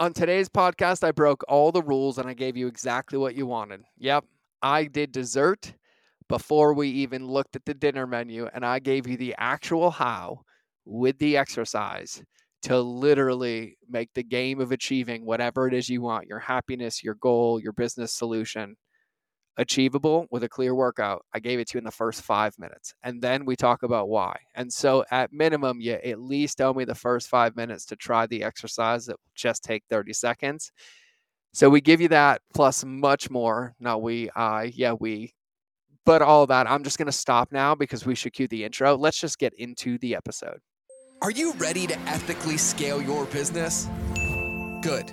On today's podcast, I broke all the rules and I gave you exactly what you wanted. Yep, I did dessert before we even looked at the dinner menu, and I gave you the actual how with the exercise to literally make the game of achieving whatever it is you want your happiness, your goal, your business solution achievable with a clear workout. I gave it to you in the first five minutes. And then we talk about why. And so, at minimum, you at least owe me the first five minutes to try the exercise that will just take 30 seconds. So, we give you that plus much more. No, we, I, yeah, we, but all that. I'm just going to stop now because we should cue the intro. Let's just get into the episode. Are you ready to ethically scale your business? Good.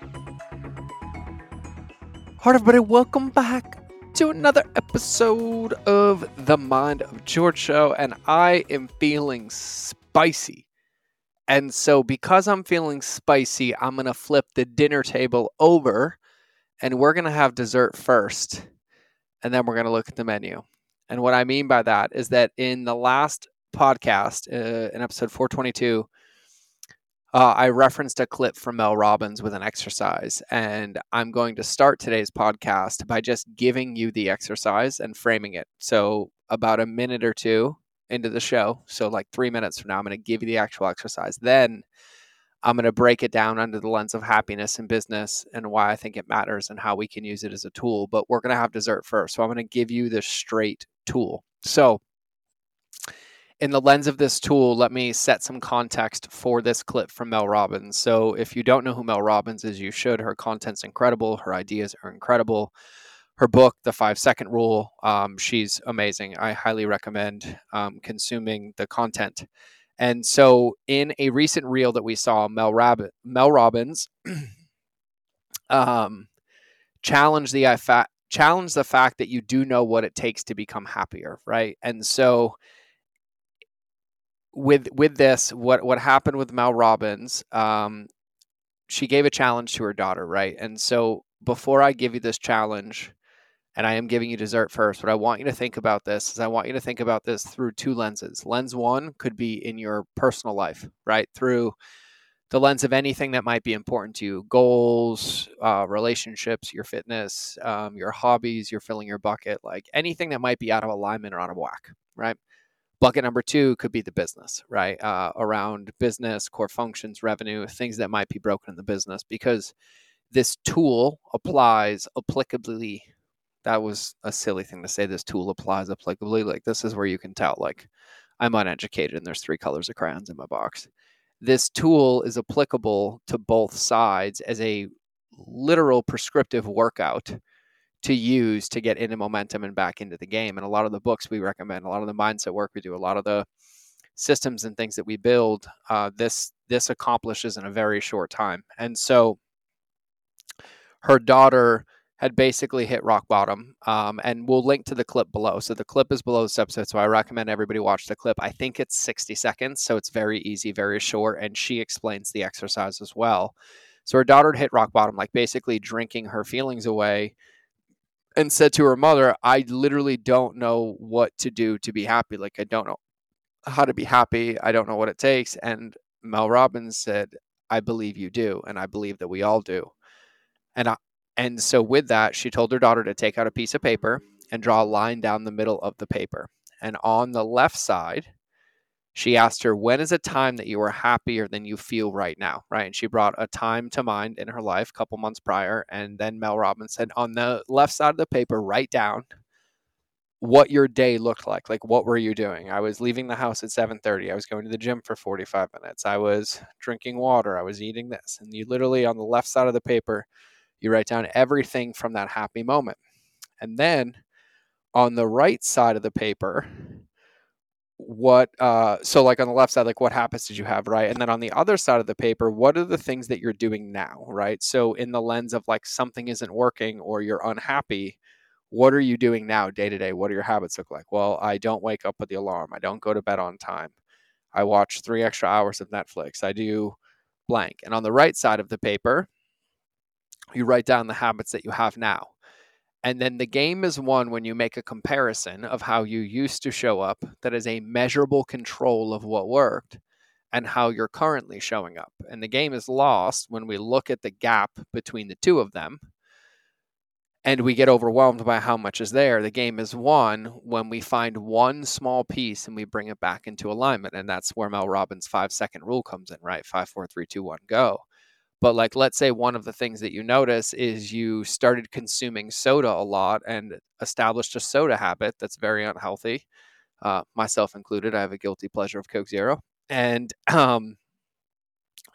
Heart everybody, welcome back to another episode of the Mind of George show, and I am feeling spicy. And so, because I'm feeling spicy, I'm gonna flip the dinner table over, and we're gonna have dessert first, and then we're gonna look at the menu. And what I mean by that is that in the last podcast, uh, in episode 422, uh, I referenced a clip from Mel Robbins with an exercise, and I'm going to start today's podcast by just giving you the exercise and framing it. So, about a minute or two into the show, so like three minutes from now, I'm going to give you the actual exercise. Then I'm going to break it down under the lens of happiness and business and why I think it matters and how we can use it as a tool. But we're going to have dessert first. So, I'm going to give you the straight tool. So, in the lens of this tool, let me set some context for this clip from Mel Robbins. So, if you don't know who Mel Robbins is, you should. Her content's incredible, her ideas are incredible. Her book, The Five Second Rule, um, she's amazing. I highly recommend um, consuming the content. And so, in a recent reel that we saw, Mel, Rab- Mel Robbins um, challenged the uh, challenge the fact that you do know what it takes to become happier, right? And so, with with this, what what happened with Mel Robbins? Um, she gave a challenge to her daughter, right? And so before I give you this challenge, and I am giving you dessert first, what I want you to think about this is I want you to think about this through two lenses. Lens one could be in your personal life, right? Through the lens of anything that might be important to you goals, uh, relationships, your fitness, um, your hobbies, you're filling your bucket, like anything that might be out of alignment or out of whack, right? Bucket number two could be the business, right? Uh, around business, core functions, revenue, things that might be broken in the business because this tool applies applicably. That was a silly thing to say. This tool applies applicably. Like, this is where you can tell, like, I'm uneducated and there's three colors of crayons in my box. This tool is applicable to both sides as a literal prescriptive workout to use to get into momentum and back into the game. And a lot of the books we recommend, a lot of the mindset work we do, a lot of the systems and things that we build, uh, this this accomplishes in a very short time. And so, her daughter had basically hit rock bottom. Um, and we'll link to the clip below. So the clip is below this episode. So I recommend everybody watch the clip. I think it's 60 seconds. So it's very easy, very short. And she explains the exercise as well. So her daughter hit rock bottom, like basically drinking her feelings away and said to her mother, I literally don't know what to do to be happy. Like, I don't know how to be happy. I don't know what it takes. And Mel Robbins said, I believe you do. And I believe that we all do. And I, and so with that, she told her daughter to take out a piece of paper and draw a line down the middle of the paper. And on the left side, she asked her, When is a time that you are happier than you feel right now? Right. And she brought a time to mind in her life a couple months prior. And then Mel Robbins said, On the left side of the paper, write down what your day looked like. Like what were you doing? I was leaving the house at 7:30. I was going to the gym for 45 minutes. I was drinking water. I was eating this. And you literally on the left side of the paper, you write down everything from that happy moment. And then on the right side of the paper, what uh so like on the left side like what habits did you have right? And then on the other side of the paper what are the things that you're doing now right? So in the lens of like something isn't working or you're unhappy what are you doing now day to day? What do your habits look like? Well i don't wake up with the alarm. I don't go to bed on time. I watch three extra hours of netflix. I do blank. And on the right side of the paper you write down the habits that you have now and then the game is won when you make a comparison of how you used to show up that is a measurable control of what worked and how you're currently showing up. And the game is lost when we look at the gap between the two of them and we get overwhelmed by how much is there. The game is won when we find one small piece and we bring it back into alignment. And that's where Mel Robbins' five second rule comes in, right? Five, four, three, two, one, go. But like, let's say one of the things that you notice is you started consuming soda a lot and established a soda habit that's very unhealthy, uh, myself included. I have a guilty pleasure of Coke Zero, and um,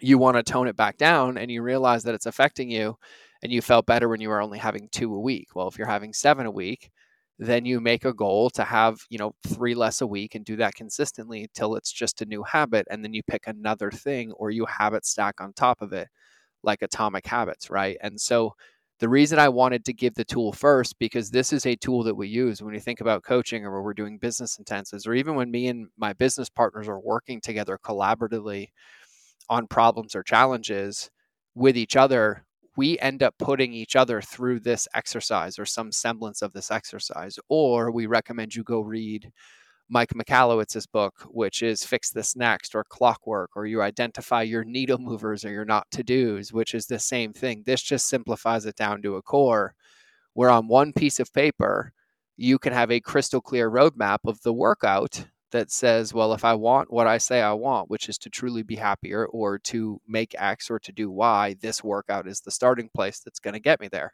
you want to tone it back down, and you realize that it's affecting you, and you felt better when you were only having two a week. Well, if you're having seven a week, then you make a goal to have you know three less a week and do that consistently till it's just a new habit and then you pick another thing or you habit stack on top of it like atomic habits, right? And so the reason I wanted to give the tool first because this is a tool that we use when we think about coaching or when we're doing business intensives or even when me and my business partners are working together collaboratively on problems or challenges with each other we end up putting each other through this exercise or some semblance of this exercise or we recommend you go read Mike Michalowicz's book, which is Fix This Next or Clockwork, or you identify your needle movers or your not to dos, which is the same thing. This just simplifies it down to a core where on one piece of paper, you can have a crystal clear roadmap of the workout that says, well, if I want what I say I want, which is to truly be happier or to make X or to do Y, this workout is the starting place that's going to get me there.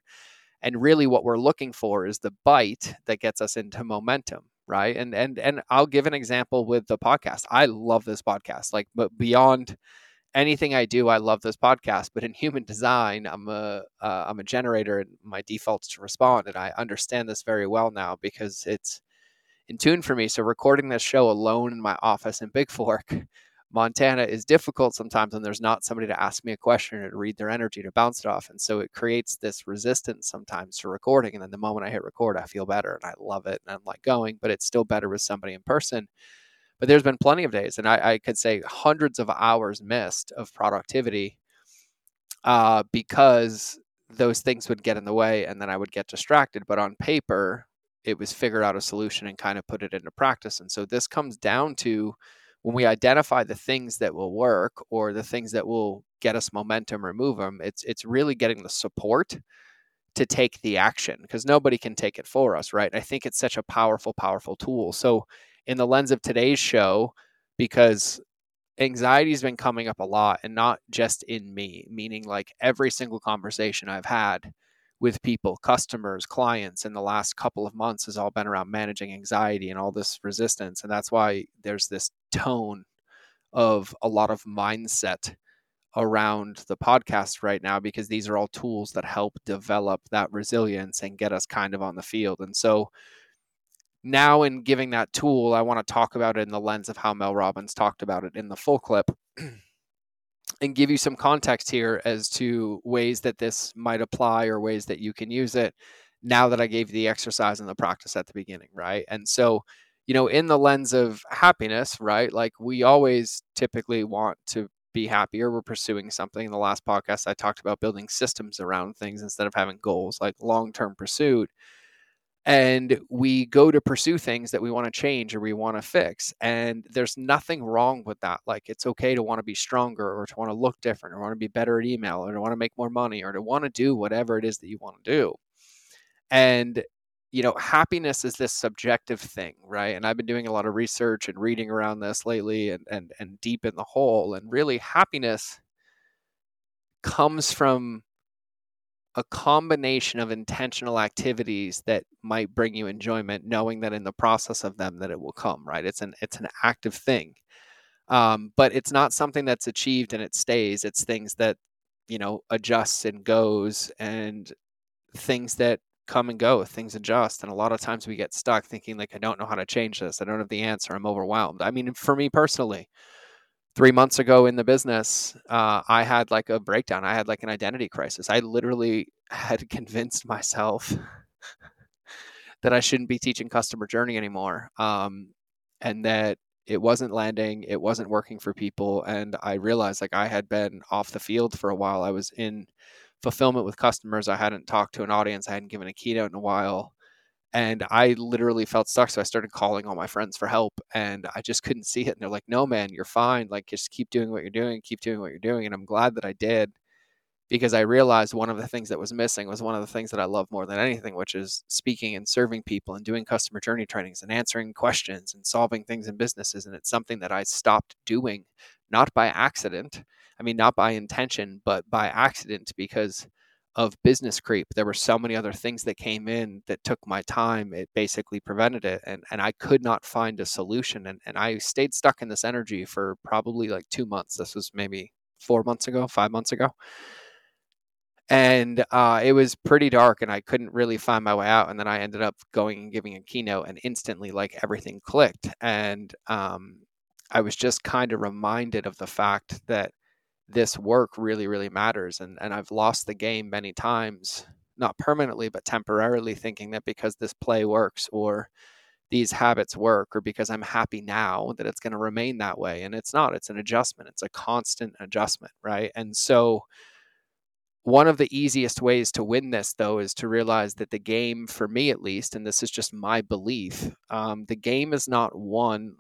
And really, what we're looking for is the bite that gets us into momentum right? And and and i'll give an example with the podcast. I love this podcast like but beyond anything i do i love this podcast but in human design i'm a am uh, a generator and my default's to respond and i understand this very well now because it's in tune for me. So recording this show alone in my office in Bigfork Montana is difficult sometimes when there's not somebody to ask me a question or to read their energy to bounce it off. And so it creates this resistance sometimes to recording. And then the moment I hit record, I feel better and I love it and I'm like going, but it's still better with somebody in person. But there's been plenty of days, and I, I could say hundreds of hours missed of productivity uh, because those things would get in the way and then I would get distracted. But on paper, it was figured out a solution and kind of put it into practice. And so this comes down to when we identify the things that will work or the things that will get us momentum or move them, it's it's really getting the support to take the action because nobody can take it for us, right? I think it's such a powerful, powerful tool. So, in the lens of today's show, because anxiety has been coming up a lot and not just in me, meaning like every single conversation I've had with people, customers, clients in the last couple of months has all been around managing anxiety and all this resistance. And that's why there's this tone of a lot of mindset around the podcast right now because these are all tools that help develop that resilience and get us kind of on the field. And so now in giving that tool, I want to talk about it in the lens of how Mel Robbins talked about it in the full clip. and give you some context here as to ways that this might apply or ways that you can use it now that I gave you the exercise and the practice at the beginning, right? And so, you know, in the lens of happiness, right? Like we always typically want to be happier. We're pursuing something. In the last podcast, I talked about building systems around things instead of having goals, like long term pursuit and we go to pursue things that we want to change or we want to fix and there's nothing wrong with that like it's okay to want to be stronger or to want to look different or want to be better at email or to want to make more money or to want to do whatever it is that you want to do and you know happiness is this subjective thing right? And i've been doing a lot of research and reading around this lately and and, and deep in the hole and really happiness comes from a combination of intentional activities that might bring you enjoyment knowing that in the process of them that it will come right? It's an it's an active thing. Um, but it's not something that's achieved and it stays. It's things that you know adjusts and goes and things that come and go, things adjust. And a lot of times we get stuck thinking, like, I don't know how to change this. I don't have the answer. I'm overwhelmed. I mean, for me personally, three months ago in the business, uh, I had like a breakdown. I had like an identity crisis. I literally had convinced myself that I shouldn't be teaching customer journey anymore. Um, and that it wasn't landing, it wasn't working for people. And I realized like I had been off the field for a while. I was in fulfillment with customers. I hadn't talked to an audience. I hadn't given a keynote in a while. And I literally felt stuck. So I started calling all my friends for help and I just couldn't see it. And they're like, no, man, you're fine. Like, just keep doing what you're doing, keep doing what you're doing. And I'm glad that I did because I realized one of the things that was missing was one of the things that I love more than anything, which is speaking and serving people and doing customer journey trainings and answering questions and solving things in businesses. And it's something that I stopped doing, not by accident. I mean, not by intention, but by accident because of business creep. There were so many other things that came in that took my time. It basically prevented it. And, and I could not find a solution. And, and I stayed stuck in this energy for probably like two months. This was maybe four months ago, five months ago and uh, it was pretty dark and i couldn't really find my way out and then i ended up going and giving a keynote and instantly like everything clicked and um, i was just kind of reminded of the fact that this work really really matters and, and i've lost the game many times not permanently but temporarily thinking that because this play works or these habits work or because i'm happy now that it's going to remain that way and it's not it's an adjustment it's a constant adjustment right? And so one of the easiest ways to win this, though, is to realize that the game, for me at least, and this is just my belief, um, the game is not won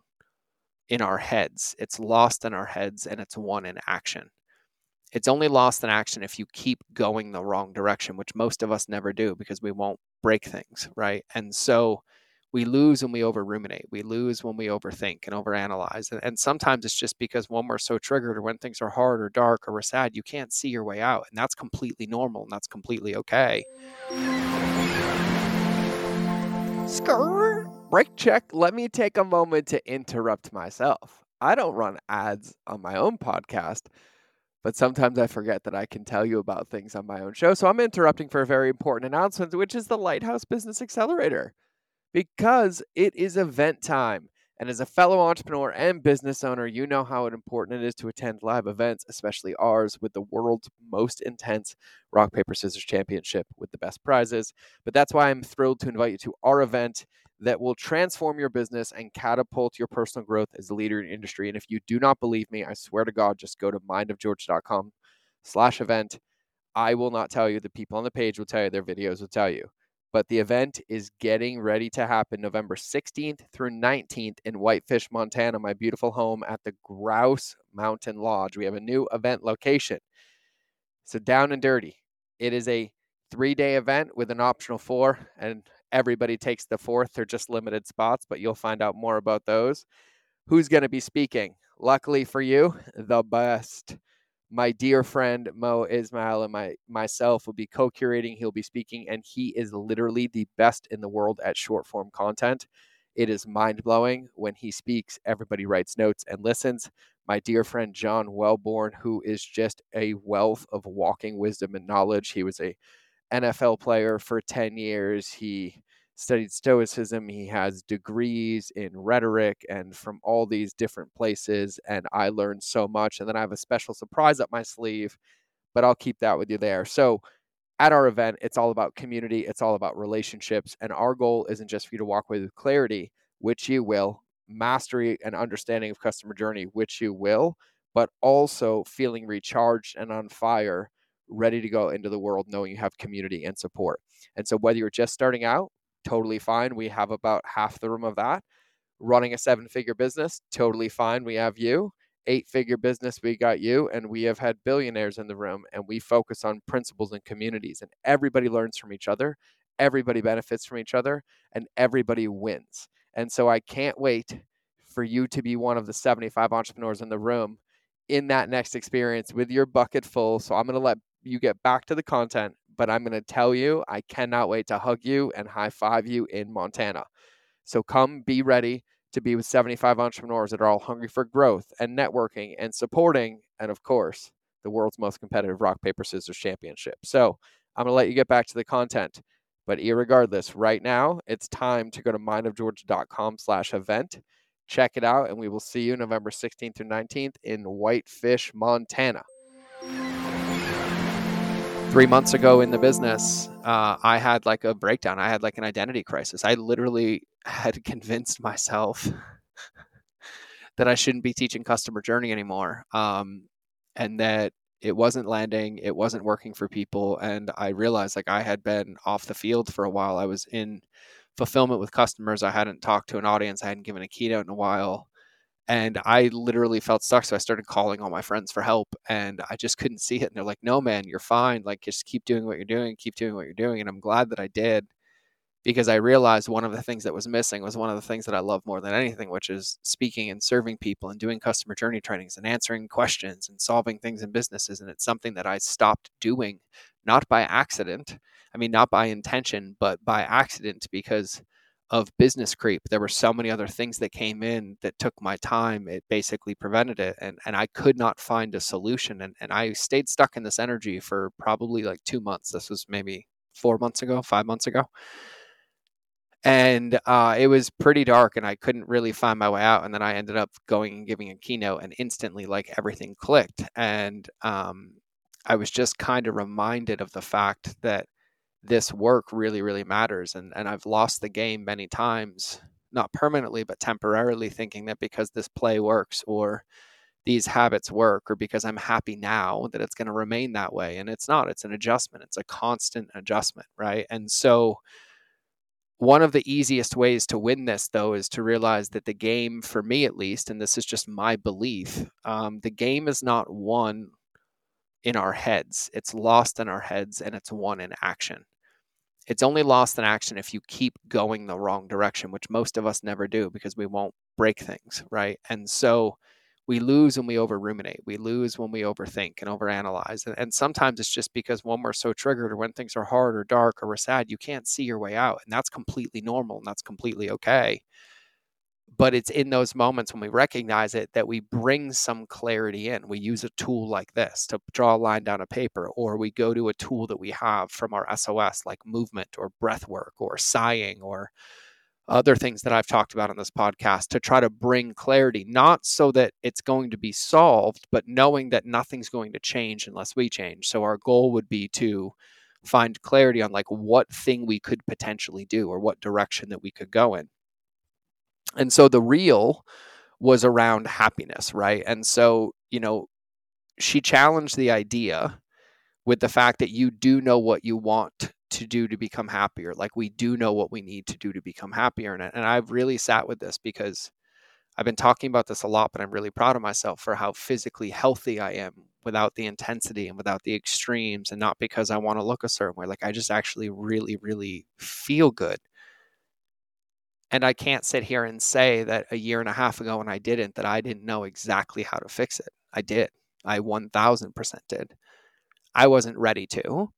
in our heads. It's lost in our heads and it's won in action. It's only lost in action if you keep going the wrong direction, which most of us never do because we won't break things, right? And so we lose when we over ruminate. We lose when we overthink and overanalyze. And, and sometimes it's just because when we're so triggered or when things are hard or dark or we're sad, you can't see your way out. And that's completely normal and that's completely okay. Skrr. Break check. Let me take a moment to interrupt myself. I don't run ads on my own podcast, but sometimes I forget that I can tell you about things on my own show. So I'm interrupting for a very important announcement, which is the Lighthouse Business Accelerator because it is event time. And as a fellow entrepreneur and business owner, you know how important it is to attend live events, especially ours with the world's most intense rock, paper, scissors championship with the best prizes. But that's why I'm thrilled to invite you to our event that will transform your business and catapult your personal growth as a leader in industry. And if you do not believe me, I swear to God, just go to mindofgeorge.com slash event. I will not tell you. The people on the page will tell you. Their videos will tell you but the event is getting ready to happen November 16th through 19th in Whitefish, Montana, my beautiful home at the Grouse Mountain Lodge. We have a new event location. So, down and dirty. It is a three day event with an optional four, and everybody takes the fourth. They're just limited spots, but you'll find out more about those. Who's going to be speaking? Luckily for you, the best my dear friend Mo Ismail and my myself will be co-curating. He'll be speaking, and he is literally the best in the world at short form content. It is mind blowing when he speaks. Everybody writes notes and listens. My dear friend John Welbourn, who is just a wealth of walking wisdom and knowledge. He was a NFL player for 10 years. He studied Stoicism. He has degrees in rhetoric and from all these different places. And I learned so much. And then I have a special surprise up my sleeve, but I'll keep that with you there. So, at our event, it's all about community, it's all about relationships. And our goal isn't just for you to walk away with clarity, which you will, mastery and understanding of customer journey, which you will, but also feeling recharged and on fire, ready to go into the world knowing you have community and support. And so, whether you're just starting out, totally fine. We have about half the room of that. Running a seven figure business, totally fine. We have you. Eight figure business, we got you. And we have had billionaires in the room and we focus on principles and communities. And everybody learns from each other, everybody benefits from each other, and everybody wins. And so I can't wait for you to be one of the 75 entrepreneurs in the room in that next experience with your bucket full. So I'm going to let you get back to the content but I'm going to tell you, I cannot wait to hug you and high five you in Montana. So come be ready to be with 75 entrepreneurs that are all hungry for growth and networking and supporting, and of course, the world's most competitive rock, paper, scissors championship. So I'm going to let you get back to the content. But regardless, right now it's time to go to mindofgeorge.com slash event. Check it out, and we will see you November 16th through 19th in Whitefish, Montana. Three months ago in the business, uh, I had like a breakdown. I had like an identity crisis. I literally had convinced myself that I shouldn't be teaching customer journey anymore. Um, and that it wasn't landing, it wasn't working for people. And I realized like I had been off the field for a while. I was in fulfillment with customers. I hadn't talked to an audience, I hadn't given a keynote in a while. And I literally felt stuck. So I started calling all my friends for help and I just couldn't see it. And they're like, no, man, you're fine. Like, just keep doing what you're doing, keep doing what you're doing. And I'm glad that I did because I realized one of the things that was missing was one of the things that I love more than anything, which is speaking and serving people and doing customer journey trainings and answering questions and solving things in businesses. And it's something that I stopped doing, not by accident. I mean, not by intention, but by accident because of business creep. There were so many other things that came in that took my time. It basically prevented it. And, and I could not find a solution. And, and I stayed stuck in this energy for probably like two months. This was maybe four months ago, five months ago and uh, it was pretty dark and i couldn't really find my way out and then i ended up going and giving a keynote and instantly like everything clicked and um, i was just kind of reminded of the fact that this work really really matters and, and i've lost the game many times not permanently but temporarily thinking that because this play works or these habits work or because i'm happy now that it's going to remain that way and it's not it's an adjustment it's a constant adjustment right and so one of the easiest ways to win this, though, is to realize that the game, for me at least, and this is just my belief, um, the game is not won in our heads. It's lost in our heads and it's won in action. It's only lost in action if you keep going the wrong direction, which most of us never do because we won't break things, right? And so we lose when we over ruminate. We lose when we overthink and overanalyze. And, and sometimes it's just because when we're so triggered or when things are hard or dark or we're sad, you can't see your way out. And that's completely normal and that's completely okay. But it's in those moments when we recognize it that we bring some clarity in. We use a tool like this to draw a line down a paper, or we go to a tool that we have from our SOS, like movement or breath work or sighing or other things that I've talked about on this podcast to try to bring clarity, not so that it's going to be solved, but knowing that nothing's going to change unless we change. So our goal would be to find clarity on like what thing we could potentially do or what direction that we could go in. And so the reel was around happiness, right? And so, you know, she challenged the idea with the fact that you do know what you want to do to become happier. Like we do know what we need to do to become happier. And, and I've really sat with this because I've been talking about this a lot, but I'm really proud of myself for how physically healthy I am without the intensity and without the extremes, and not because I want to look a certain way. Like I just actually really, really feel good. And I can't sit here and say that a year and a half ago when I didn't, that I didn't know exactly how to fix it. I did. I 1000% did. I wasn't ready to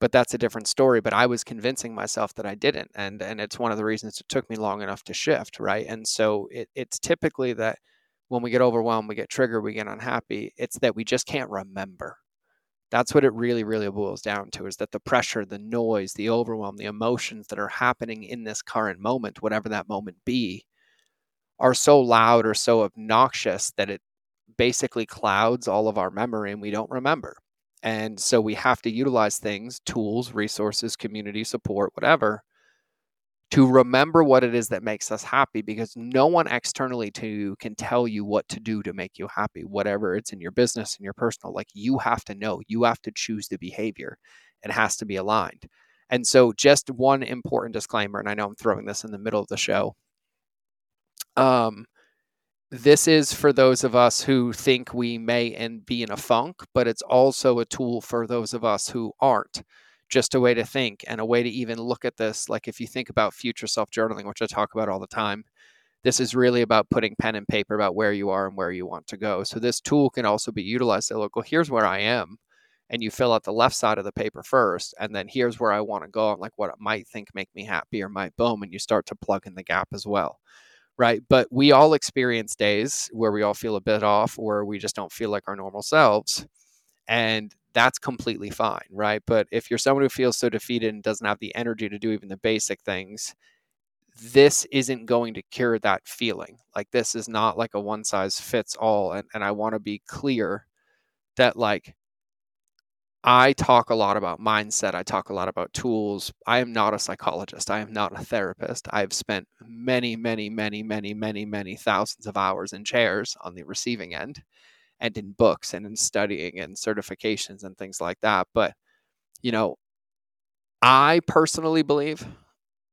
but that's a different story but i was convincing myself that i didn't and and it's one of the reasons it took me long enough to shift right and so it, it's typically that when we get overwhelmed we get triggered we get unhappy it's that we just can't remember that's what it really really boils down to is that the pressure the noise the overwhelm the emotions that are happening in this current moment whatever that moment be are so loud or so obnoxious that it basically clouds all of our memory and we don't remember. And so we have to utilize things, tools, resources, community support, whatever, to remember what it is that makes us happy because no one externally to you can tell you what to do to make you happy, whatever it's in your business and your personal. Like you have to know, you have to choose the behavior. It has to be aligned. And so, just one important disclaimer, and I know I'm throwing this in the middle of the show. Um, this is for those of us who think we may and be in a funk, but it's also a tool for those of us who aren't. Just a way to think and a way to even look at this. Like if you think about future self journaling, which I talk about all the time, this is really about putting pen and paper about where you are and where you want to go. So this tool can also be utilized to look, well, here's where I am. And you fill out the left side of the paper first, and then here's where I want to go and like what it might think make me happy or might boom, and you start to plug in the gap as well right? But we all experience days where we all feel a bit off or we just don't feel like our normal selves. And that's completely fine, right? But if you're someone who feels so defeated and doesn't have the energy to do even the basic things, this isn't going to cure that feeling. Like this is not like a one size fits all. And, and I want to be clear that like I talk a lot about mindset. I talk a lot about tools. I am not a psychologist. I am not a therapist. I've spent many, many, many, many, many, many thousands of hours in chairs on the receiving end and in books and in studying and certifications and things like that. But, you know, I personally believe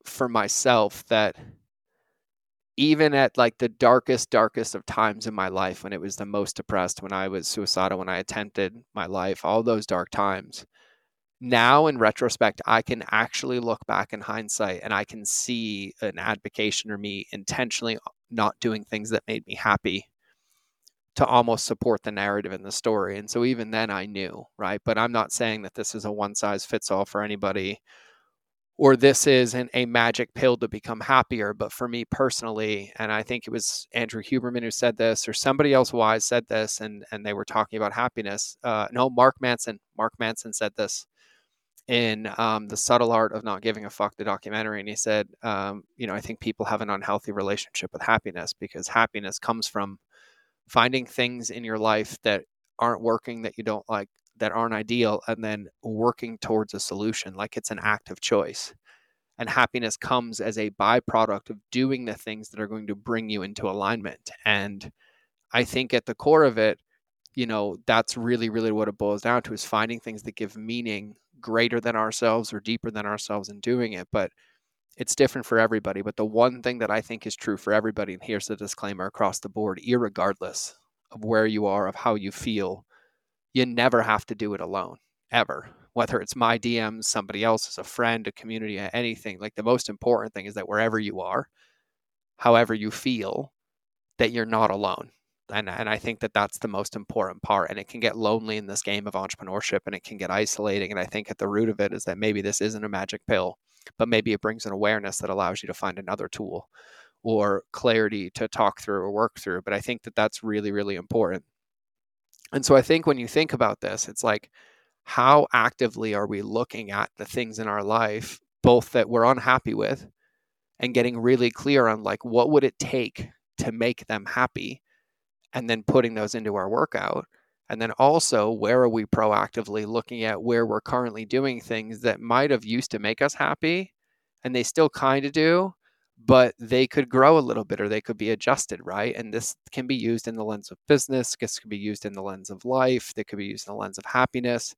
for myself that even at like the darkest, darkest of times in my life, when it was the most depressed, when I was suicidal, when I attempted my life, all those dark times, now in retrospect, I can actually look back in hindsight and I can see an advocation or me intentionally not doing things that made me happy to almost support the narrative in the story. And so even then I knew, right? But I'm not saying that this is a one size fits all for anybody or this isn't a magic pill to become happier. But for me personally, and I think it was Andrew Huberman who said this, or somebody else wise said this, and and they were talking about happiness. Uh, no, Mark Manson. Mark Manson said this in um, the subtle art of not giving a fuck the documentary and he said um, you know i think people have an unhealthy relationship with happiness because happiness comes from finding things in your life that aren't working that you don't like that aren't ideal and then working towards a solution like it's an active choice. And happiness comes as a byproduct of doing the things that are going to bring you into alignment. And i think at the core of it you know that's really really what it boils down to is finding things that give meaning greater than ourselves or deeper than ourselves in doing it. But it's different for everybody but the one thing that i think is true for everybody and here's the disclaimer across the board regardless of where you are of how you feel you never have to do it alone ever. Whether it's my dms somebody else's a friend a community anything like the most important thing is that wherever you are however you feel that you're not alone. And, and i think that that's the most important part and it can get lonely in this game of entrepreneurship and it can get isolating and i think at the root of it is that maybe this isn't a magic pill but maybe it brings an awareness that allows you to find another tool or clarity to talk through or work through but i think that that's really really important and so I think when you think about this, it's like, how actively are we looking at the things in our life, both that we're unhappy with and getting really clear on like, what would it take to make them happy? And then putting those into our workout. And then also, where are we proactively looking at where we're currently doing things that might have used to make us happy and they still kind of do, but they could grow a little bit or they could be adjusted, right? And this can be used in the lens of business, this could be used in the lens of life, that could be used in the lens of happiness.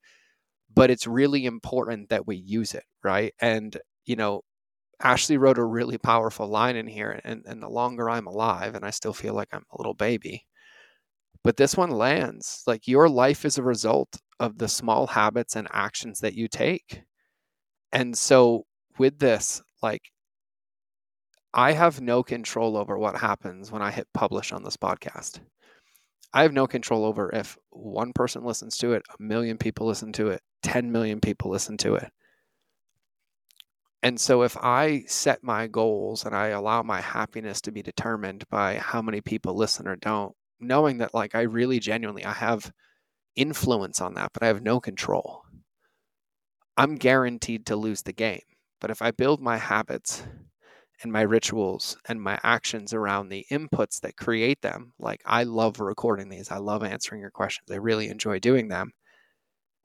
But it's really important that we use it, right? And, you know, Ashley wrote a really powerful line in here, and, and the longer I'm alive, and I still feel like I'm a little baby, but this one lands like your life is a result of the small habits and actions that you take. And so, with this, like I have no control over what happens when I hit publish on this podcast. I have no control over if one person listens to it, a million people listen to it, 10 million people listen to it. And so if I set my goals and I allow my happiness to be determined by how many people listen or don't, knowing that like I really genuinely I have influence on that, but I have no control. I'm guaranteed to lose the game. But if I build my habits and my rituals and my actions around the inputs that create them. Like, I love recording these, I love answering your questions, I really enjoy doing them.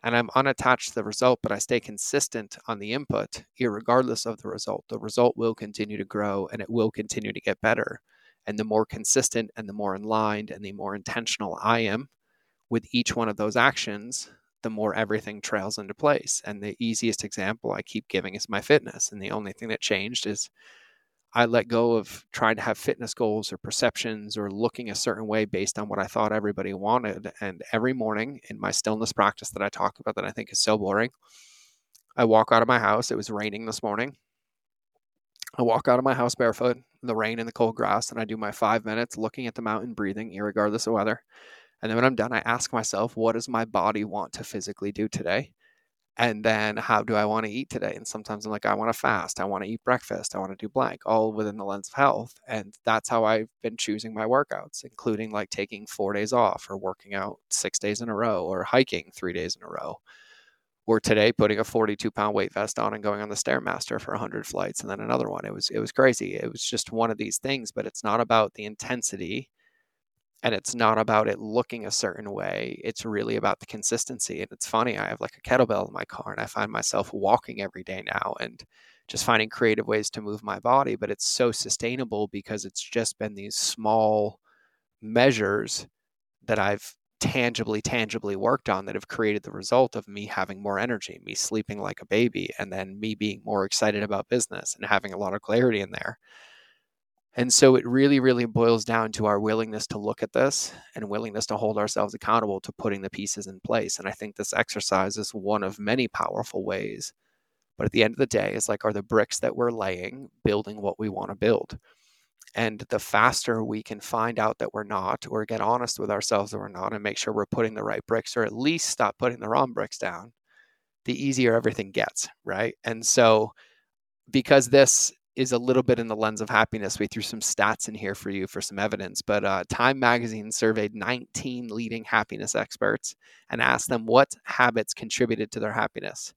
And I'm unattached to the result, but I stay consistent on the input, regardless of the result. The result will continue to grow and it will continue to get better. And the more consistent and the more aligned and the more intentional I am with each one of those actions, the more everything trails into place. And the easiest example I keep giving is my fitness. And the only thing that changed is I let go of trying to have fitness goals or perceptions or looking a certain way based on what I thought everybody wanted. And every morning in my stillness practice that I talk about that I think is so boring, I walk out of my house. It was raining this morning. I walk out of my house barefoot, the rain and the cold grass, and I do my five minutes looking at the mountain, breathing, regardless of weather. And then when I'm done, I ask myself, what does my body want to physically do today? and then how do I want to eat today? And sometimes I'm like, I want to fast, I want to eat breakfast, I want to do blank, all within the lens of health. And that's how I've been choosing my workouts, including like taking four days off or working out six days in a row or hiking three days in a row. Or today putting a 42 pound weight vest on and going on the Stairmaster for 100 flights and then another one. It was it was crazy. It was just one of these things, but it's not about the intensity and it's not about it looking a certain way it's really about the consistency and it's funny i have like a kettlebell in my car and i find myself walking every day now and just finding creative ways to move my body but it's so sustainable because it's just been these small measures that i've tangibly tangibly worked on that have created the result of me having more energy me sleeping like a baby and then me being more excited about business and having a lot of clarity in there and so it really, really boils down to our willingness to look at this and willingness to hold ourselves accountable to putting the pieces in place. And I think this exercise is one of many powerful ways. But at the end of the day, it's like, are the bricks that we're laying building what we want to build? And the faster we can find out that we're not, or get honest with ourselves that we're not, and make sure we're putting the right bricks, or at least stop putting the wrong bricks down, the easier everything gets. Right. And so, because this is a little bit in the lens of happiness. We threw some stats in here for you for some evidence, but uh, Time Magazine surveyed 19 leading happiness experts and asked them what habits contributed to their happiness.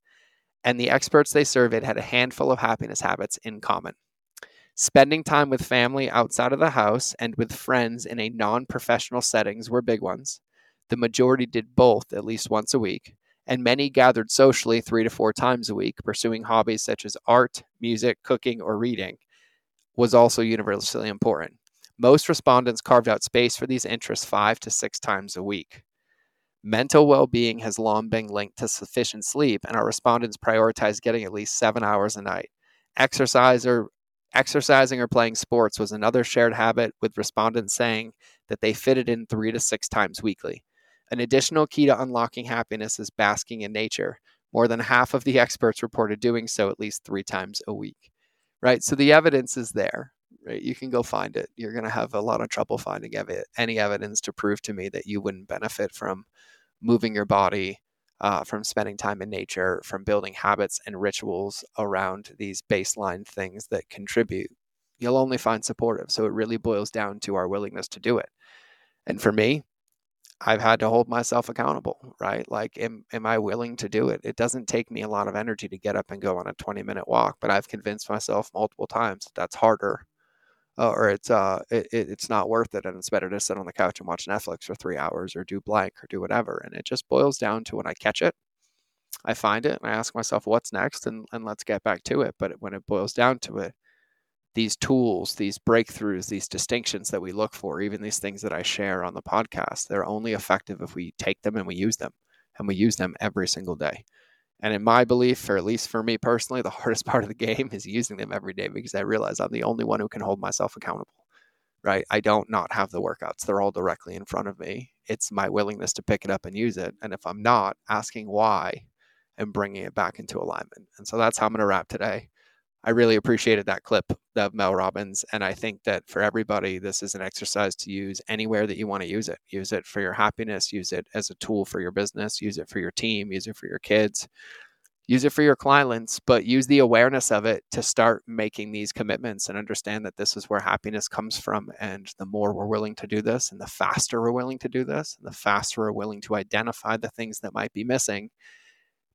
And the experts they surveyed had a handful of happiness habits in common. Spending time with family outside of the house and with friends in a non professional settings were big ones. The majority did both at least once a week and many gathered socially three to four times a week, pursuing hobbies such as art, music, cooking, or reading, was also universally important. Most respondents carved out space for these interests five to six times a week. Mental well being has long been linked to sufficient sleep, and our respondents prioritize getting at least seven hours a night. Exercise or exercising or playing sports was another shared habit, with respondents saying that they fitted in three to six times weekly. An additional key to unlocking happiness is basking in nature. More than half of the experts reported doing so at least three times a week. Right? So the evidence is there. Right? You can go find it. You're going to have a lot of trouble finding ev- any evidence to prove to me that you wouldn't benefit from moving your body, uh, from spending time in nature, from building habits and rituals around these baseline things that contribute. You'll only find supportive. So it really boils down to our willingness to do it. And for me, I've had to hold myself accountable, right? Like, am, am I willing to do it? It doesn't take me a lot of energy to get up and go on a 20 minute walk, but I've convinced myself multiple times that that's harder uh, or it's, uh, it, it's not worth it. And it's better to sit on the couch and watch Netflix for three hours or do blank or do whatever. And it just boils down to when I catch it, I find it and I ask myself, what's next? And, and let's get back to it. But when it boils down to it, these tools, these breakthroughs, these distinctions that we look for, even these things that I share on the podcast, they're only effective if we take them and we use them. And we use them every single day. And in my belief, or at least for me personally, the hardest part of the game is using them every day because I realize I'm the only one who can hold myself accountable. Right? I don't not have the workouts. They're all directly in front of me. It's my willingness to pick it up and use it. And if I'm not, asking why and bringing it back into alignment. And so that's how I'm going to wrap today. I really appreciated that clip of Mel Robbins. And I think that for everybody, this is an exercise to use anywhere that you want to use it. Use it for your happiness, use it as a tool for your business, use it for your team, use it for your kids, use it for your clients, but use the awareness of it to start making these commitments and understand that this is where happiness comes from. And the more we're willing to do this, and the faster we're willing to do this, and the faster we're willing to identify the things that might be missing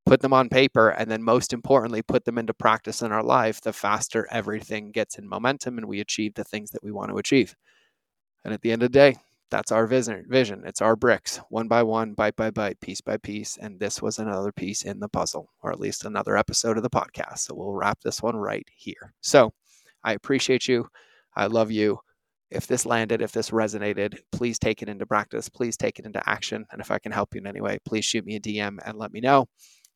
put them on paper, and then most importantly, put them into practice in our life, the faster everything gets in momentum and we achieve the things that we want to achieve. And at the end of the day, that's our vision. It's our bricks, one by one, bite by bite, piece by piece. And this was another piece in the puzzle, or at least another episode of the podcast. So we'll wrap this one right here. So I appreciate you. I love you. If this landed, if this resonated, please take it into practice. Please take it into action. And if I can help you in any way, please shoot me a DM and let me know.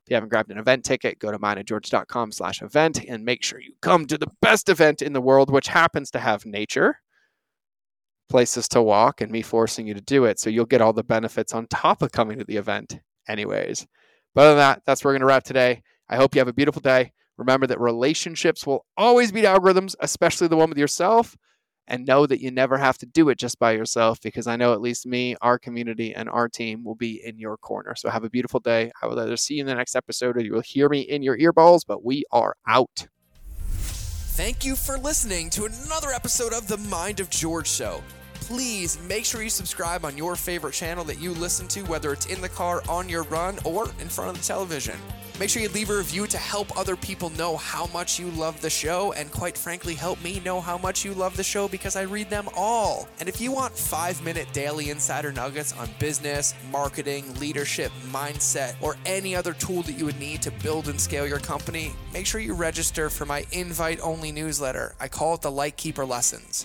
If you haven't grabbed an event ticket, go to mindofgeorge.com slash event and make sure you come to the best event in the world, which happens to have nature, places to walk, and me forcing you to do it. So you'll get all the benefits on top of coming to the event, anyways. But other than that, that's where we're going to wrap today. I hope you have a beautiful day. Remember that relationships will always beat algorithms, especially the one with yourself. And know that you never have to do it just by yourself because I know at least me, our community, and our team will be in your corner. So have a beautiful day. I will either see you in the next episode or you will hear me in your earballs, but we are out. Thank you for listening to another episode of The Mind of George Show. Please make sure you subscribe on your favorite channel that you listen to, whether it's in the car, on your run, or in front of the television. Make sure you leave a review to help other people know how much you love the show, and quite frankly, help me know how much you love the show because I read them all. And if you want five minute daily insider nuggets on business, marketing, leadership, mindset, or any other tool that you would need to build and scale your company, make sure you register for my invite only newsletter. I call it the Lightkeeper Lessons.